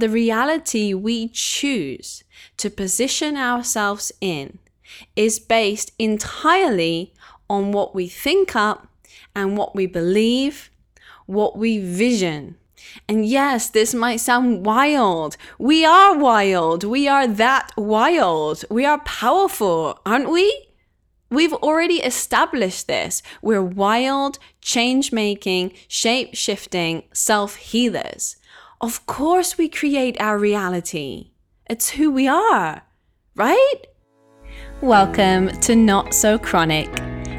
the reality we choose to position ourselves in is based entirely on what we think up and what we believe, what we vision. And yes, this might sound wild. We are wild. We are that wild. We are powerful, aren't we? We've already established this. We're wild, change making, shape shifting self healers. Of course, we create our reality. It's who we are, right? Welcome to Not So Chronic,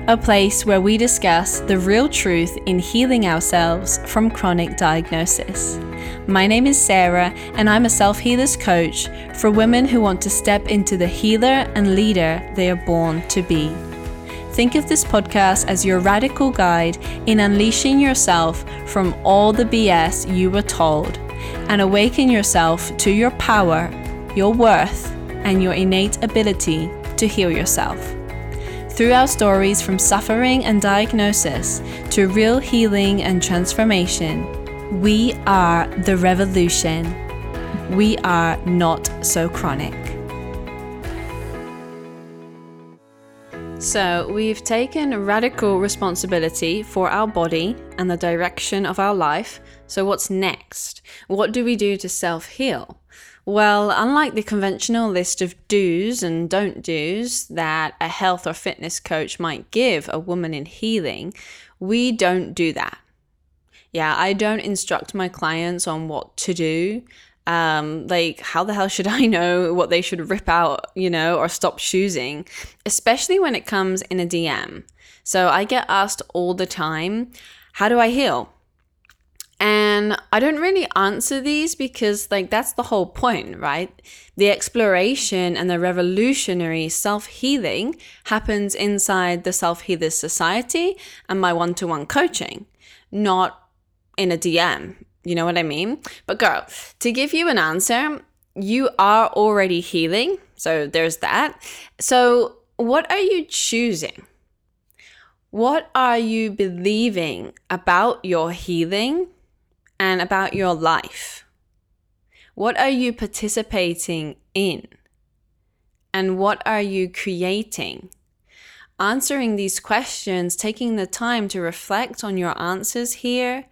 a place where we discuss the real truth in healing ourselves from chronic diagnosis. My name is Sarah, and I'm a self healers coach for women who want to step into the healer and leader they are born to be. Think of this podcast as your radical guide in unleashing yourself from all the BS you were told and awaken yourself to your power, your worth, and your innate ability to heal yourself. Through our stories from suffering and diagnosis to real healing and transformation, we are the revolution. We are not so chronic. So, we've taken radical responsibility for our body and the direction of our life. So, what's next? What do we do to self heal? Well, unlike the conventional list of do's and don't do's that a health or fitness coach might give a woman in healing, we don't do that. Yeah, I don't instruct my clients on what to do. Um, like, how the hell should I know what they should rip out, you know, or stop choosing, especially when it comes in a DM. So I get asked all the time, how do I heal? And I don't really answer these because, like, that's the whole point, right? The exploration and the revolutionary self healing happens inside the Self Healers Society and my one to one coaching, not in a DM. You know what I mean? But girl, to give you an answer, you are already healing. So there's that. So what are you choosing? What are you believing about your healing and about your life? What are you participating in? And what are you creating? Answering these questions, taking the time to reflect on your answers here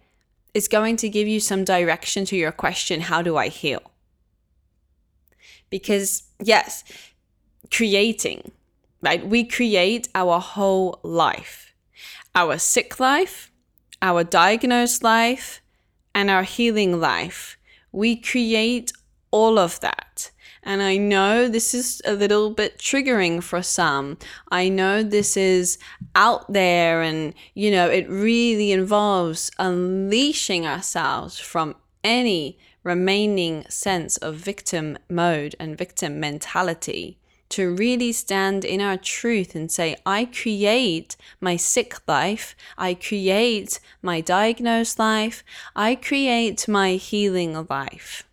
is going to give you some direction to your question how do I heal? Because, yes, creating, right? We create our whole life our sick life, our diagnosed life, and our healing life. We create all of that. And I know this is a little bit triggering for some. I know this is out there, and you know, it really involves unleashing ourselves from any remaining sense of victim mode and victim mentality to really stand in our truth and say, I create my sick life, I create my diagnosed life, I create my healing life.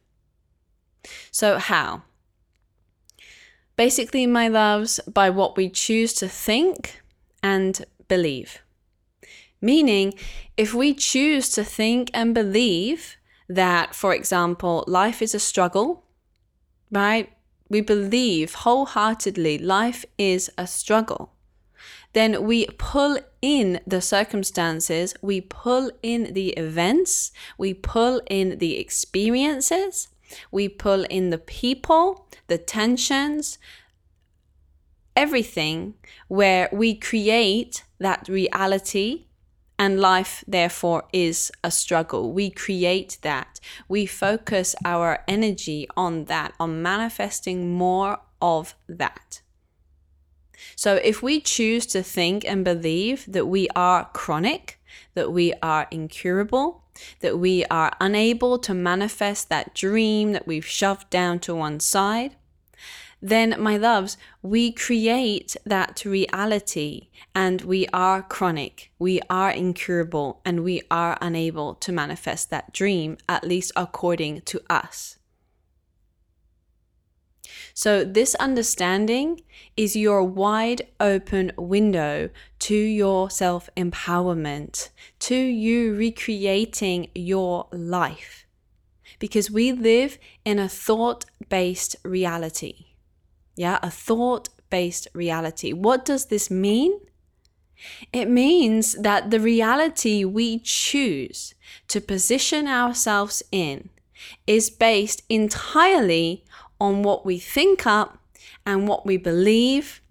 So, how? Basically, my loves, by what we choose to think and believe. Meaning, if we choose to think and believe that, for example, life is a struggle, right? We believe wholeheartedly life is a struggle. Then we pull in the circumstances, we pull in the events, we pull in the experiences, we pull in the people, the tensions, everything where we create that reality and life therefore is a struggle. We create that. We focus our energy on that, on manifesting more of that. So if we choose to think and believe that we are chronic, that we are incurable, that we are unable to manifest that dream that we've shoved down to one side, then, my loves, we create that reality and we are chronic, we are incurable, and we are unable to manifest that dream, at least according to us. So, this understanding is your wide open window to your self empowerment, to you recreating your life. because we live in a thought based reality. Yeah, a thought based reality. What does this mean? It means that the reality we choose to position ourselves in is based entirely on what we think up and what we believe,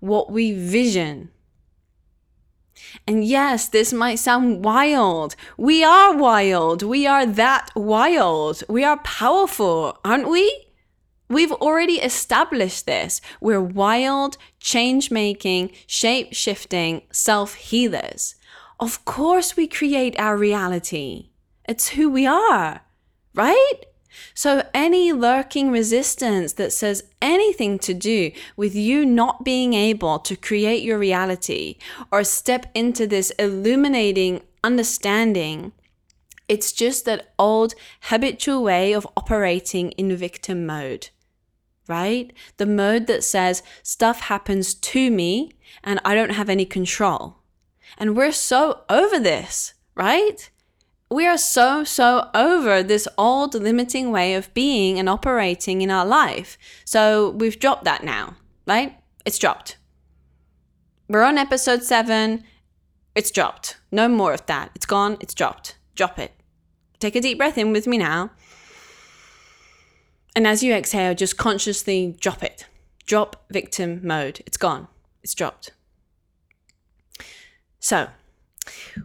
what we vision. And yes, this might sound wild. We are wild. We are that wild. We are powerful, aren't we? We've already established this. We're wild, change making, shape shifting self healers. Of course, we create our reality. It's who we are, right? So, any lurking resistance that says anything to do with you not being able to create your reality or step into this illuminating understanding, it's just that old habitual way of operating in victim mode right? The mode that says stuff happens to me and I don't have any control. And we're so over this, right? We are so, so over this old limiting way of being and operating in our life. So we've dropped that now, right? It's dropped. We're on episode seven. It's dropped. No more of that. It's gone. It's dropped. Drop it. Take a deep breath in with me now. And as you exhale, just consciously drop it. Drop victim mode. It's gone. It's dropped. So,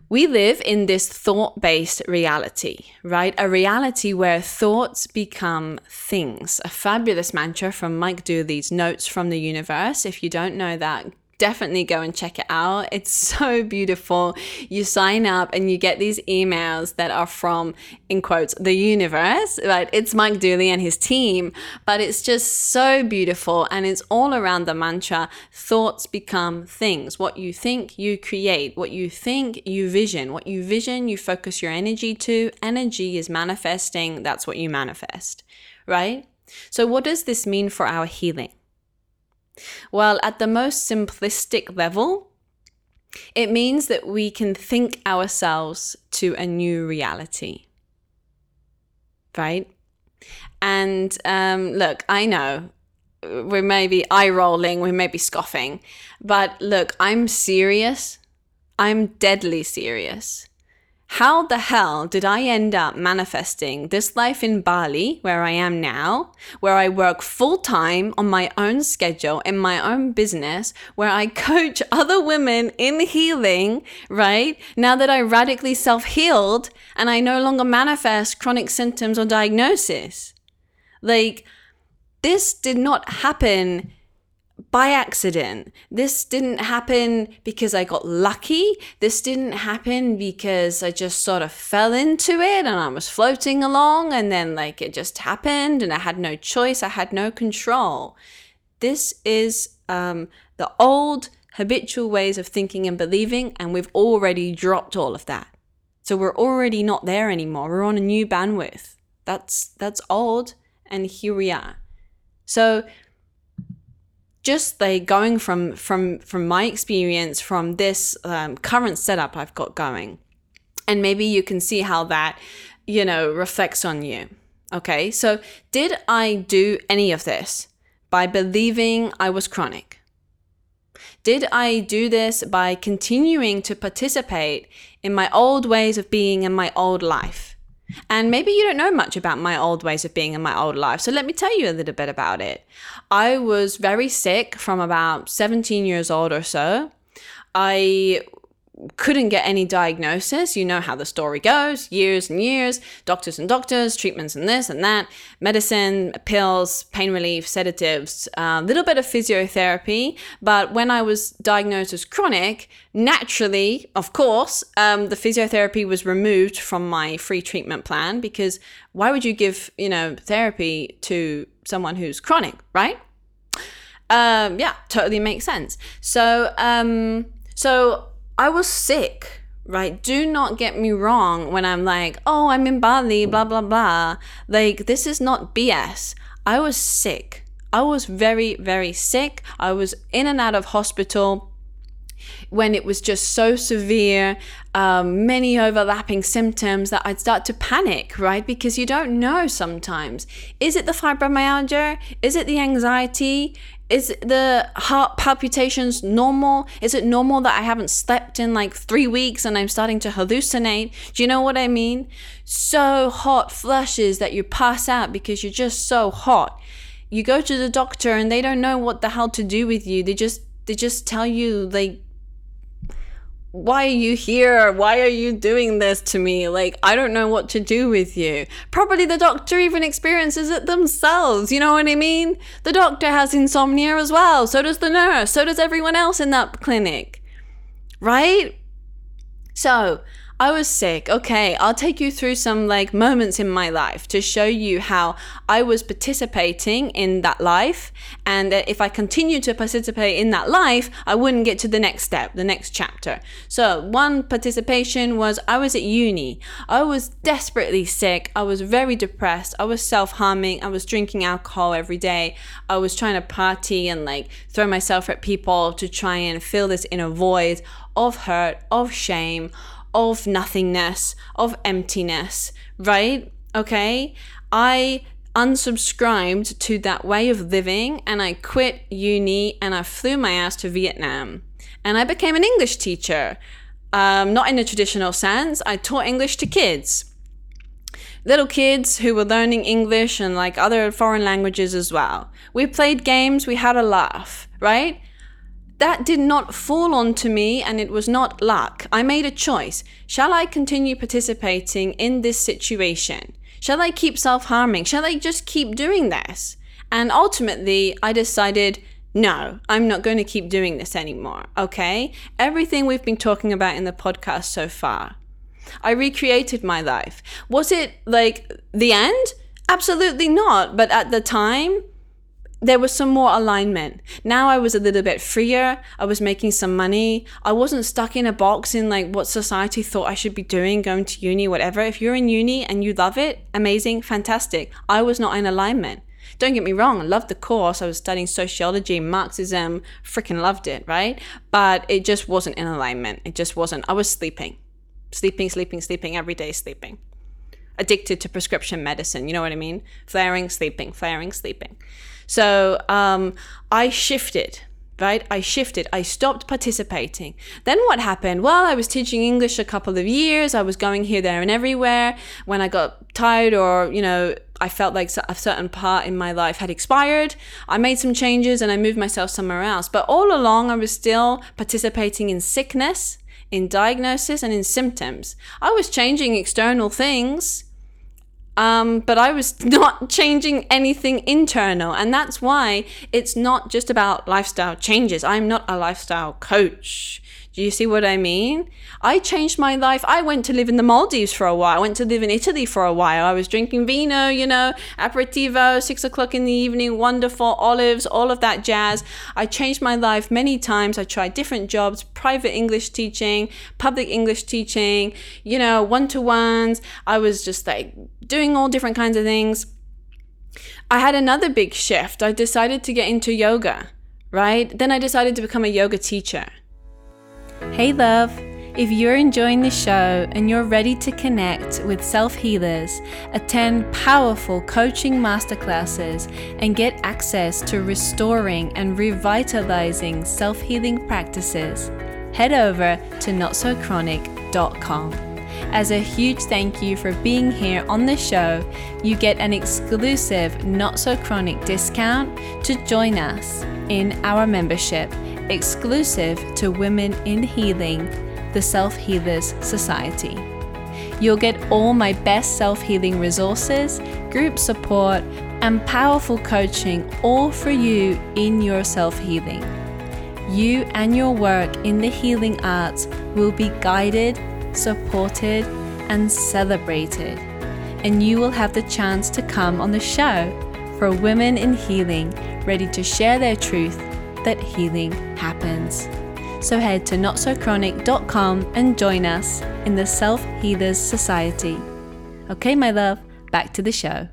we live in this thought based reality, right? A reality where thoughts become things. A fabulous mantra from Mike Dooley's Notes from the Universe. If you don't know that, definitely go and check it out. It's so beautiful. You sign up and you get these emails that are from, in quotes, the universe, right? It's Mike Dooley and his team, but it's just so beautiful and it's all around the mantra thoughts become things. What you think, you create. What you think, you vision. What you vision, you focus your energy to. Energy is manifesting, that's what you manifest, right? So, what does this mean for our healing? Well, at the most simplistic level, it means that we can think ourselves to a new reality. Right? And um, look, I know we may be eye rolling, we may be scoffing, but look, I'm serious. I'm deadly serious. How the hell did I end up manifesting this life in Bali, where I am now, where I work full time on my own schedule in my own business, where I coach other women in healing, right? Now that I radically self healed and I no longer manifest chronic symptoms or diagnosis. Like, this did not happen by accident. This didn't happen because I got lucky. This didn't happen because I just sort of fell into it and I was floating along and then like it just happened and I had no choice. I had no control. This is um, the old habitual ways of thinking and believing, and we've already dropped all of that. So we're already not there anymore. We're on a new bandwidth. That's that's old, and here we are. So just like going from from from my experience from this um, current setup I've got going, and maybe you can see how that you know reflects on you. Okay, so did I do any of this by believing I was chronic? Did I do this by continuing to participate in my old ways of being in my old life? And maybe you don't know much about my old ways of being in my old life. So let me tell you a little bit about it. I was very sick from about 17 years old or so. I couldn't get any diagnosis. You know how the story goes years and years, doctors and doctors, treatments and this and that, medicine, pills, pain relief, sedatives, a uh, little bit of physiotherapy. But when I was diagnosed as chronic, naturally, of course, um, the physiotherapy was removed from my free treatment plan because why would you give, you know, therapy to someone who's chronic, right? Um, yeah, totally makes sense. So, um, so I was sick, right? Do not get me wrong when I'm like, oh, I'm in Bali, blah, blah, blah. Like, this is not BS. I was sick. I was very, very sick. I was in and out of hospital. when it was just so severe, um, many overlapping symptoms that I'd start to panic, right? Because you don't know sometimes. Is it the fibromyalgia? Is it the anxiety? Is the heart palpitations normal? Is it normal that I haven't slept in like three weeks and I'm starting to hallucinate? Do you know what I mean? So hot flushes that you pass out because you're just so hot. You go to the doctor and they don't know what the hell to do with you. They just they just tell you like why are you here? Why are you doing this to me? Like, I don't know what to do with you. Probably the doctor even experiences it themselves. You know what I mean? The doctor has insomnia as well. So does the nurse. So does everyone else in that clinic. Right? So, I was sick. Okay, I'll take you through some like moments in my life to show you how I was participating in that life. And uh, if I continue to participate in that life, I wouldn't get to the next step, the next chapter. So, one participation was I was at uni. I was desperately sick. I was very depressed. I was self harming. I was drinking alcohol every day. I was trying to party and like throw myself at people to try and fill this inner void of hurt, of shame of nothingness, of emptiness, right? Okay. I unsubscribed to that way of living and I quit uni and I flew my ass to Vietnam. And I became an English teacher. Um, not in a traditional sense, I taught English to kids. Little kids who were learning English and like other foreign languages as well. We played games, we had a laugh, right? That did not fall onto me and it was not luck. I made a choice. Shall I continue participating in this situation? Shall I keep self harming? Shall I just keep doing this? And ultimately, I decided no, I'm not going to keep doing this anymore. Okay? Everything we've been talking about in the podcast so far. I recreated my life. Was it like the end? Absolutely not. But at the time, there was some more alignment. Now I was a little bit freer. I was making some money. I wasn't stuck in a box in like what society thought I should be doing, going to uni, whatever. If you're in uni and you love it, amazing, fantastic. I was not in alignment. Don't get me wrong, I loved the course. I was studying sociology, Marxism, freaking loved it, right? But it just wasn't in alignment. It just wasn't. I was sleeping, sleeping, sleeping, sleeping, every day sleeping. Addicted to prescription medicine, you know what I mean? Flaring, sleeping, flaring, sleeping. So um, I shifted right? I shifted. I stopped participating. Then what happened? Well, I was teaching English a couple of years. I was going here, there, and everywhere. When I got tired or, you know, I felt like a certain part in my life had expired, I made some changes and I moved myself somewhere else. But all along, I was still participating in sickness, in diagnosis, and in symptoms. I was changing external things um, but I was not changing anything internal. And that's why it's not just about lifestyle changes. I'm not a lifestyle coach. Do you see what I mean? I changed my life. I went to live in the Maldives for a while. I went to live in Italy for a while. I was drinking vino, you know, aperitivo, six o'clock in the evening, wonderful, olives, all of that jazz. I changed my life many times. I tried different jobs, private English teaching, public English teaching, you know, one to ones. I was just like doing all different kinds of things. I had another big shift. I decided to get into yoga, right? Then I decided to become a yoga teacher. Hey, love. If you're enjoying the show and you're ready to connect with self healers, attend powerful coaching masterclasses, and get access to restoring and revitalizing self healing practices, head over to notsochronic.com. As a huge thank you for being here on the show, you get an exclusive Not So Chronic discount to join us in our membership exclusive to Women in Healing, the Self Healers Society. You'll get all my best self healing resources, group support, and powerful coaching all for you in your self healing. You and your work in the healing arts will be guided, supported, and celebrated. And you will have the chance to come on the show for women in healing ready to share their truth that healing happens. So head to notsochronic.com and join us in the Self Healers Society. Okay, my love, back to the show.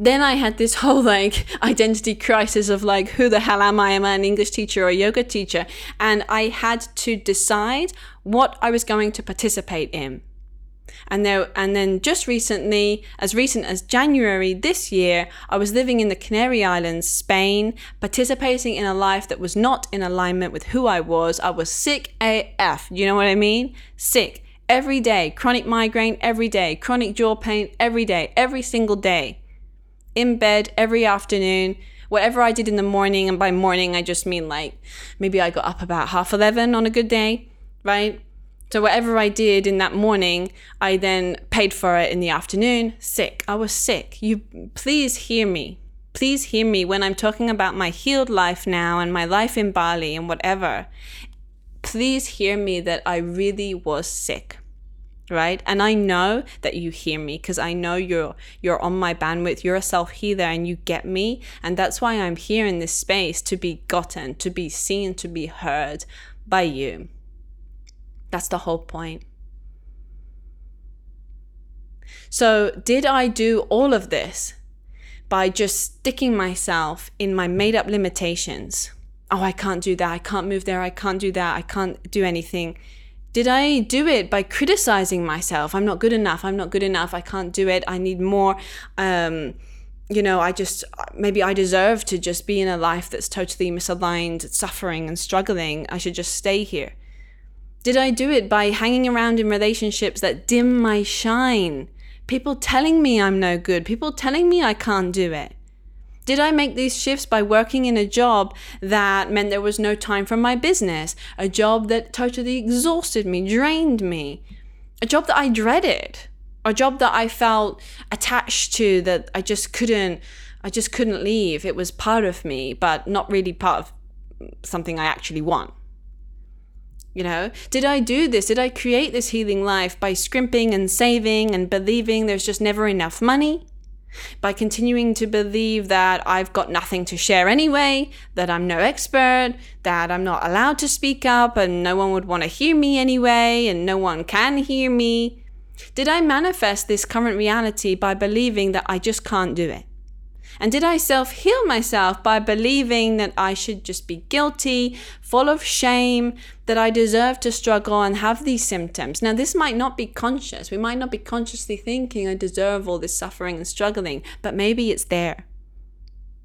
Then I had this whole like identity crisis of like, who the hell am I? Am I an English teacher or a yoga teacher? And I had to decide what I was going to participate in. And there, and then just recently, as recent as January this year, I was living in the Canary Islands, Spain, participating in a life that was not in alignment with who I was. I was sick AF. You know what I mean? Sick every day, chronic migraine every day, chronic jaw pain every day, every single day. In bed every afternoon, whatever I did in the morning, and by morning I just mean like maybe I got up about half 11 on a good day, right? So whatever I did in that morning, I then paid for it in the afternoon. Sick. I was sick. You please hear me. Please hear me when I'm talking about my healed life now and my life in Bali and whatever. Please hear me that I really was sick right? And i know that you hear me because i know you're you're on my bandwidth. You're a self-healer and you get me. And that's why i'm here in this space to be gotten to be seen to be heard by you. That's the whole point. So did i do all of this by just sticking myself in my made up limitations? Oh i can't do that. I can't move there. I can't do that. I can't do anything did I do it by criticizing myself? I'm not good enough. I'm not good enough. I can't do it. I need more. Um, you know, I just, maybe I deserve to just be in a life that's totally misaligned, suffering and struggling. I should just stay here. Did I do it by hanging around in relationships that dim my shine? People telling me I'm no good, people telling me I can't do it. Did I make these shifts by working in a job that meant there was no time for my business? A job that totally exhausted me, drained me? A job that I dreaded? A job that I felt attached to that I just couldn't I just couldn't leave. It was part of me, but not really part of something I actually want. You know, did I do this? Did I create this healing life by scrimping and saving and believing there's just never enough money? By continuing to believe that I've got nothing to share anyway, that I'm no expert, that I'm not allowed to speak up, and no one would want to hear me anyway, and no one can hear me? Did I manifest this current reality by believing that I just can't do it? And did I self heal myself by believing that I should just be guilty, full of shame, that I deserve to struggle and have these symptoms? Now, this might not be conscious. We might not be consciously thinking I deserve all this suffering and struggling, but maybe it's there.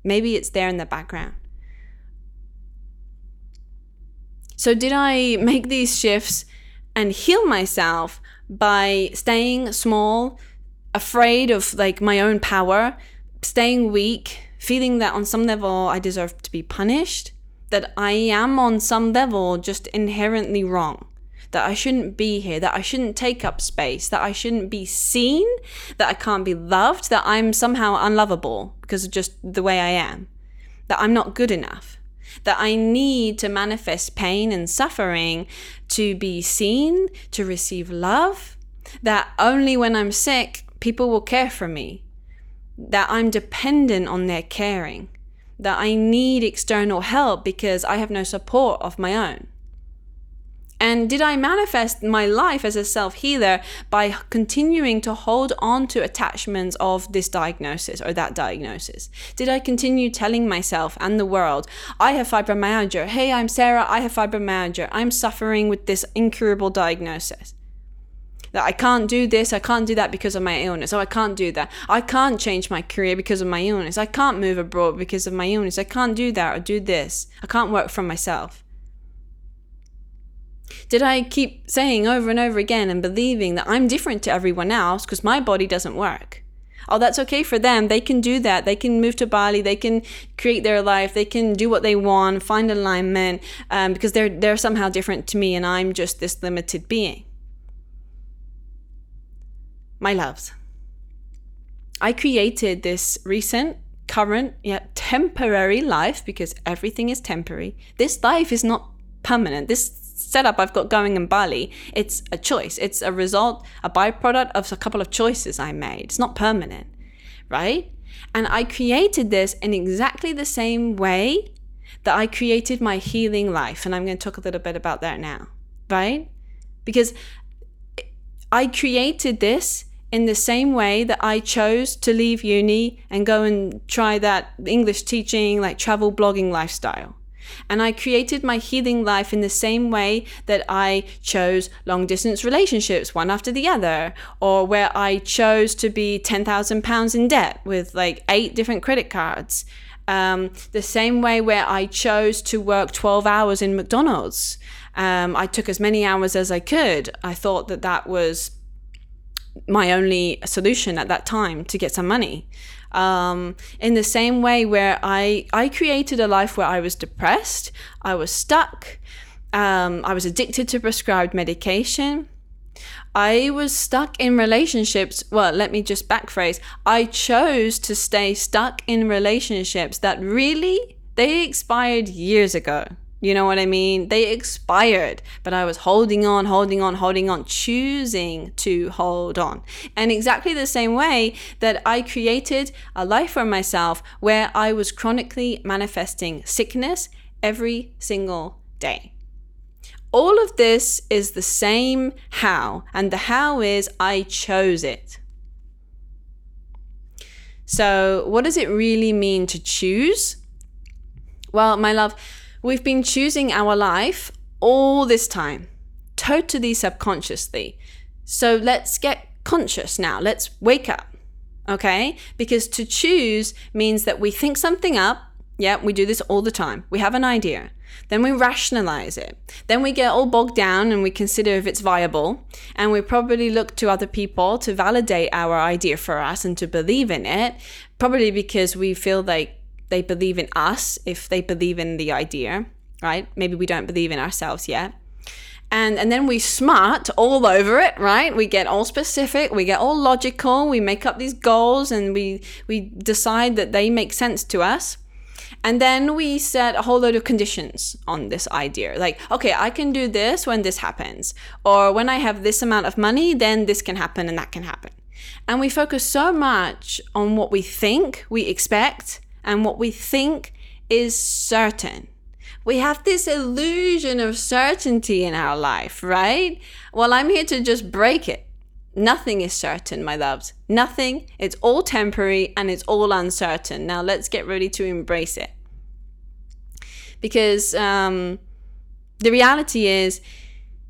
Maybe it's there in the background. So, did I make these shifts and heal myself by staying small, afraid of like my own power? Staying weak, feeling that on some level I deserve to be punished, that I am on some level just inherently wrong, that I shouldn't be here, that I shouldn't take up space, that I shouldn't be seen, that I can't be loved, that I'm somehow unlovable because of just the way I am, that I'm not good enough. That I need to manifest pain and suffering to be seen, to receive love. That only when I'm sick, people will care for me that I'm dependent on their caring, that I need external help because I have no support of my own. And did I manifest my life as a self healer by continuing to hold on to attachments of this diagnosis or that diagnosis? Did I continue telling myself and the world, I have fibromyalgia. Hey, I'm Sarah, I have fibromyalgia. I'm suffering with this incurable diagnosis that I can't do this, I can't do that because of my illness. Oh, I can't do that. I can't change my career because of my illness. I can't move abroad because of my illness. I can't do that or do this. I can't work for myself. Did I keep saying over and over again and believing that I'm different to everyone else because my body doesn't work? Oh, that's okay for them. They can do that. They can move to Bali. They can create their life. They can do what they want, find alignment, um, because they're they're somehow different to me, and I'm just this limited being my loves. I created this recent, current, yet temporary life because everything is temporary. This life is not permanent. This setup I've got going in Bali, it's a choice. It's a result, a byproduct of a couple of choices I made. It's not permanent, right? And I created this in exactly the same way that I created my healing life. And I'm going to talk a little bit about that now, right? Because I created this in the same way that I chose to leave uni and go and try that English teaching, like travel blogging lifestyle. And I created my healing life in the same way that I chose long distance relationships one after the other, or where I chose to be £10,000 in debt with like eight different credit cards. Um, the same way where I chose to work 12 hours in McDonald's. Um, I took as many hours as I could. I thought that that was my only solution at that time to get some money. Um, in the same way where I I created a life where I was depressed, I was stuck, um, I was addicted to prescribed medication. I was stuck in relationships. Well, let me just backphrase. I chose to stay stuck in relationships that really they expired years ago. You know what I mean? They expired, but I was holding on, holding on, holding on, choosing to hold on. And exactly the same way that I created a life for myself where I was chronically manifesting sickness every single day. All of this is the same how, and the how is I chose it. So, what does it really mean to choose? Well, my love, We've been choosing our life all this time, totally subconsciously. So let's get conscious now. Let's wake up. Okay? Because to choose means that we think something up. Yeah, we do this all the time. We have an idea. Then we rationalize it. Then we get all bogged down and we consider if it's viable. And we probably look to other people to validate our idea for us and to believe in it. Probably because we feel like they believe in us, if they believe in the idea, right? Maybe we don't believe in ourselves yet. And, and then we smart all over it, right? We get all specific, we get all logical, we make up these goals and we, we decide that they make sense to us. And then we set a whole load of conditions on this idea. Like, okay, I can do this when this happens. Or when I have this amount of money, then this can happen and that can happen. And we focus so much on what we think we expect and what we think is certain. We have this illusion of certainty in our life, right? Well, I'm here to just break it. Nothing is certain, my loves. Nothing. It's all temporary and it's all uncertain. Now let's get ready to embrace it. Because um, the reality is,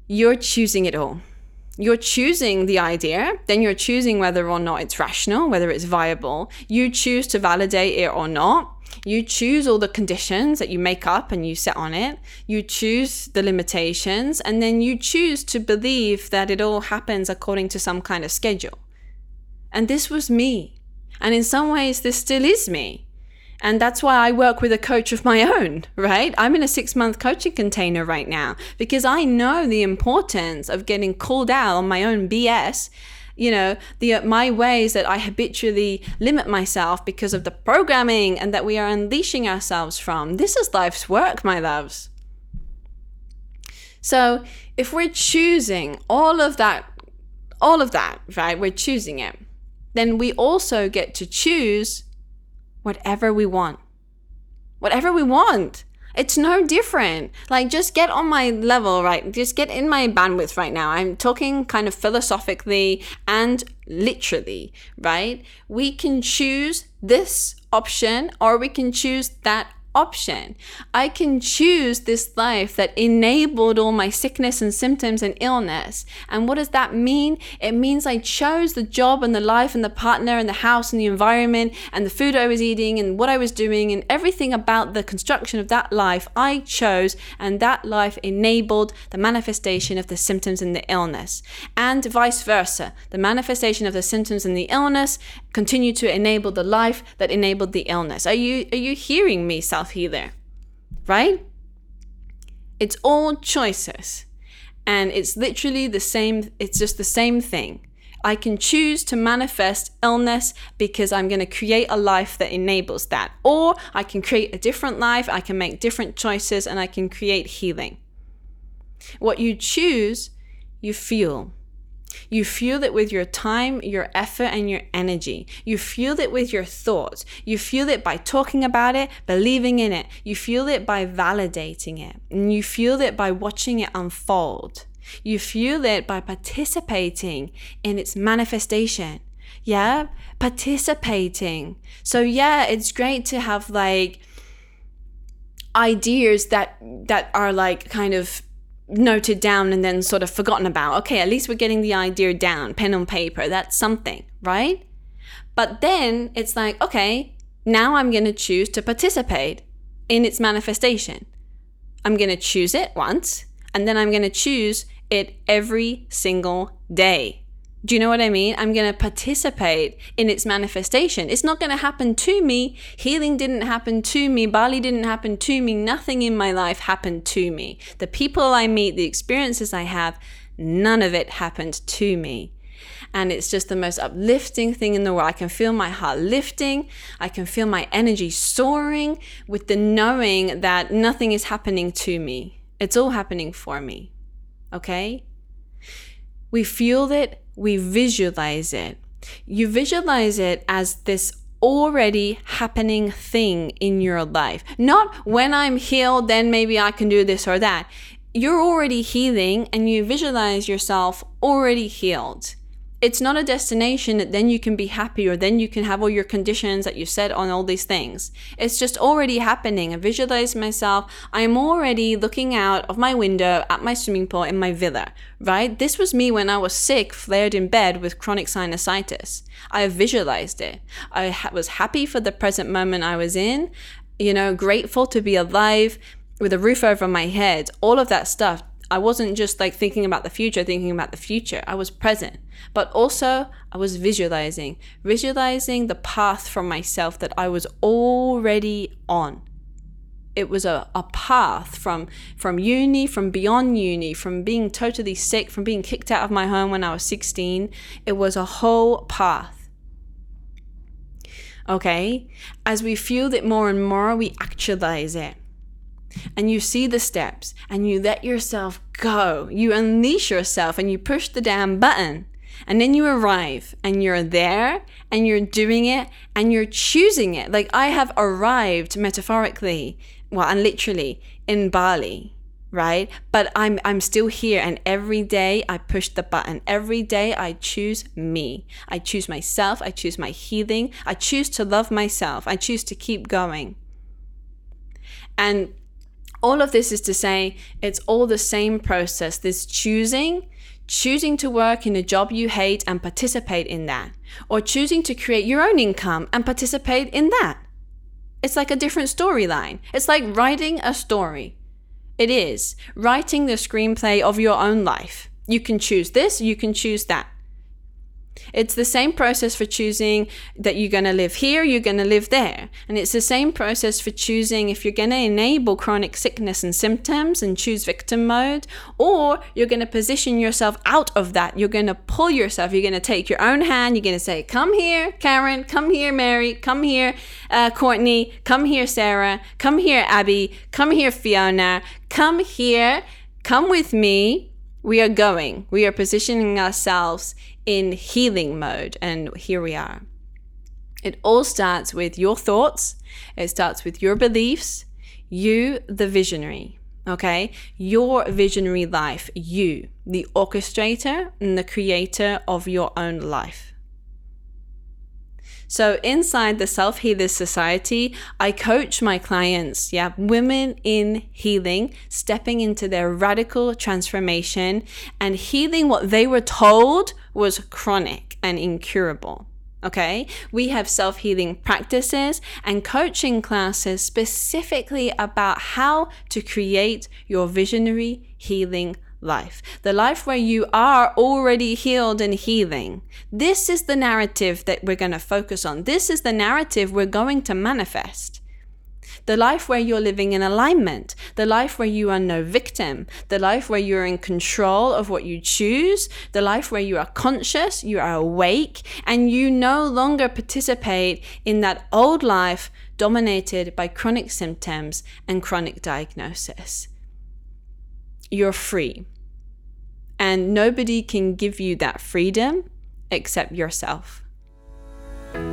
you're choosing it all you're choosing the idea, then you're choosing whether or not it's rational, whether it's viable. You choose to validate it or not. You choose all the conditions that you make up and you set on it. You choose the limitations, and then you choose to believe that it all happens according to some kind of schedule. And this was me. And in some ways, this still is me. And that's why I work with a coach of my own, right? I'm in a six month coaching container right now because I know the importance of getting called out on my own BS. You know, the my ways that I habitually limit myself because of the programming and that we are unleashing ourselves from. This is life's work, my loves. So, if we're choosing all of that all of that, right? We're choosing it. Then we also get to choose whatever we want. Whatever we want. It's no different. Like, just get on my level, right? Just get in my bandwidth right now. I'm talking kind of philosophically and literally, right? We can choose this option or we can choose that option. I can choose this life that enabled all my sickness and symptoms and illness. And what does that mean? It means I chose the job and the life and the partner and the house and the environment and the food I was eating and what I was doing and everything about the construction of that life I chose. And that life enabled the manifestation of the symptoms and the illness. And vice versa. The manifestation of the symptoms and the illness continue to enable the life that enabled the illness. Are you, are you hearing me, self? healer, right? It's all choices. And it's literally the same, it's just the same thing. I can choose to manifest illness because I'm going to create a life that enables that. Or I can create a different life, I can make different choices, and I can create healing. What you choose, you feel. You fuel it with your time, your effort, and your energy. You fuel it with your thoughts. You fuel it by talking about it, believing in it. You fuel it by validating it. And you fuel it by watching it unfold. You fuel it by participating in its manifestation. Yeah, participating. So yeah, it's great to have like ideas that that are like kind of noted down and then sort of forgotten about. Okay, at least we're getting the idea down, pen on paper. That's something, right? But then it's like, okay, now I'm going to choose to participate in its manifestation. I'm going to choose it once, and then I'm going to choose it every single day. Do you know what I mean? I'm going to participate in its manifestation. It's not going to happen to me. Healing didn't happen to me. Bali didn't happen to me. Nothing in my life happened to me. The people I meet, the experiences I have, none of it happened to me. And it's just the most uplifting thing in the world. I can feel my heart lifting. I can feel my energy soaring with the knowing that nothing is happening to me. It's all happening for me. Okay? We feel it, we visualize it. You visualize it as this already happening thing in your life. Not when I'm healed, then maybe I can do this or that. You're already healing and you visualize yourself already healed it's not a destination that then you can be happy or then you can have all your conditions that you set on all these things. It's just already happening. I visualize myself. I'm already looking out of my window at my swimming pool in my villa, right? This was me when I was sick, flared in bed with chronic sinusitis. I visualized it. I was happy for the present moment I was in, you know, grateful to be alive with a roof over my head, all of that stuff I wasn't just like thinking about the future, thinking about the future. I was present, but also I was visualizing, visualizing the path from myself that I was already on. It was a, a path from from uni, from beyond uni, from being totally sick, from being kicked out of my home when I was 16. It was a whole path. Okay? As we feel it more and more, we actualize it and you see the steps and you let yourself go. You unleash yourself and you push the damn button. And then you arrive and you're there and you're doing it and you're choosing it. Like I have arrived metaphorically, well, and literally in Bali, right? But I'm I'm still here and every day I push the button. Every day I choose me. I choose myself, I choose my healing. I choose to love myself. I choose to keep going. And all of this is to say it's all the same process. This choosing, choosing to work in a job you hate and participate in that, or choosing to create your own income and participate in that. It's like a different storyline. It's like writing a story. It is writing the screenplay of your own life. You can choose this, you can choose that. It's the same process for choosing that you're going to live here, you're going to live there. And it's the same process for choosing if you're going to enable chronic sickness and symptoms and choose victim mode, or you're going to position yourself out of that. You're going to pull yourself, you're going to take your own hand, you're going to say, Come here, Karen, come here, Mary, come here, uh, Courtney, come here, Sarah, come here, Abby, come here, Fiona, come here, come with me. We are going. We are positioning ourselves in healing mode, and here we are. It all starts with your thoughts, it starts with your beliefs, you, the visionary. Okay, your visionary life, you, the orchestrator and the creator of your own life. So inside the Self Healers Society, I coach my clients, yeah, women in healing, stepping into their radical transformation and healing what they were told was chronic and incurable. Okay, we have self healing practices and coaching classes specifically about how to create your visionary healing life, the life where you are already healed and healing. This is the narrative that we're going to focus on. This is the narrative we're going to manifest. The life where you're living in alignment, the life where you are no victim, the life where you're in control of what you choose, the life where you are conscious, you are awake, and you no longer participate in that old life dominated by chronic symptoms and chronic diagnosis. You're free. And nobody can give you that freedom except yourself.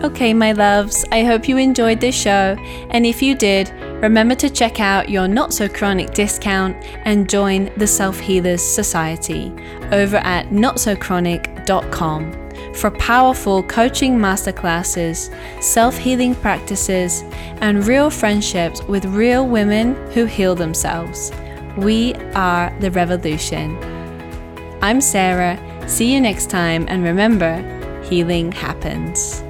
Okay, my loves, I hope you enjoyed this show, and if you did, remember to check out your not so chronic discount and join the Self Healers Society over at notsochronic.com for powerful coaching masterclasses, self healing practices, and real friendships with real women who heal themselves. We are the revolution. I'm Sarah. See you next time, and remember, healing happens.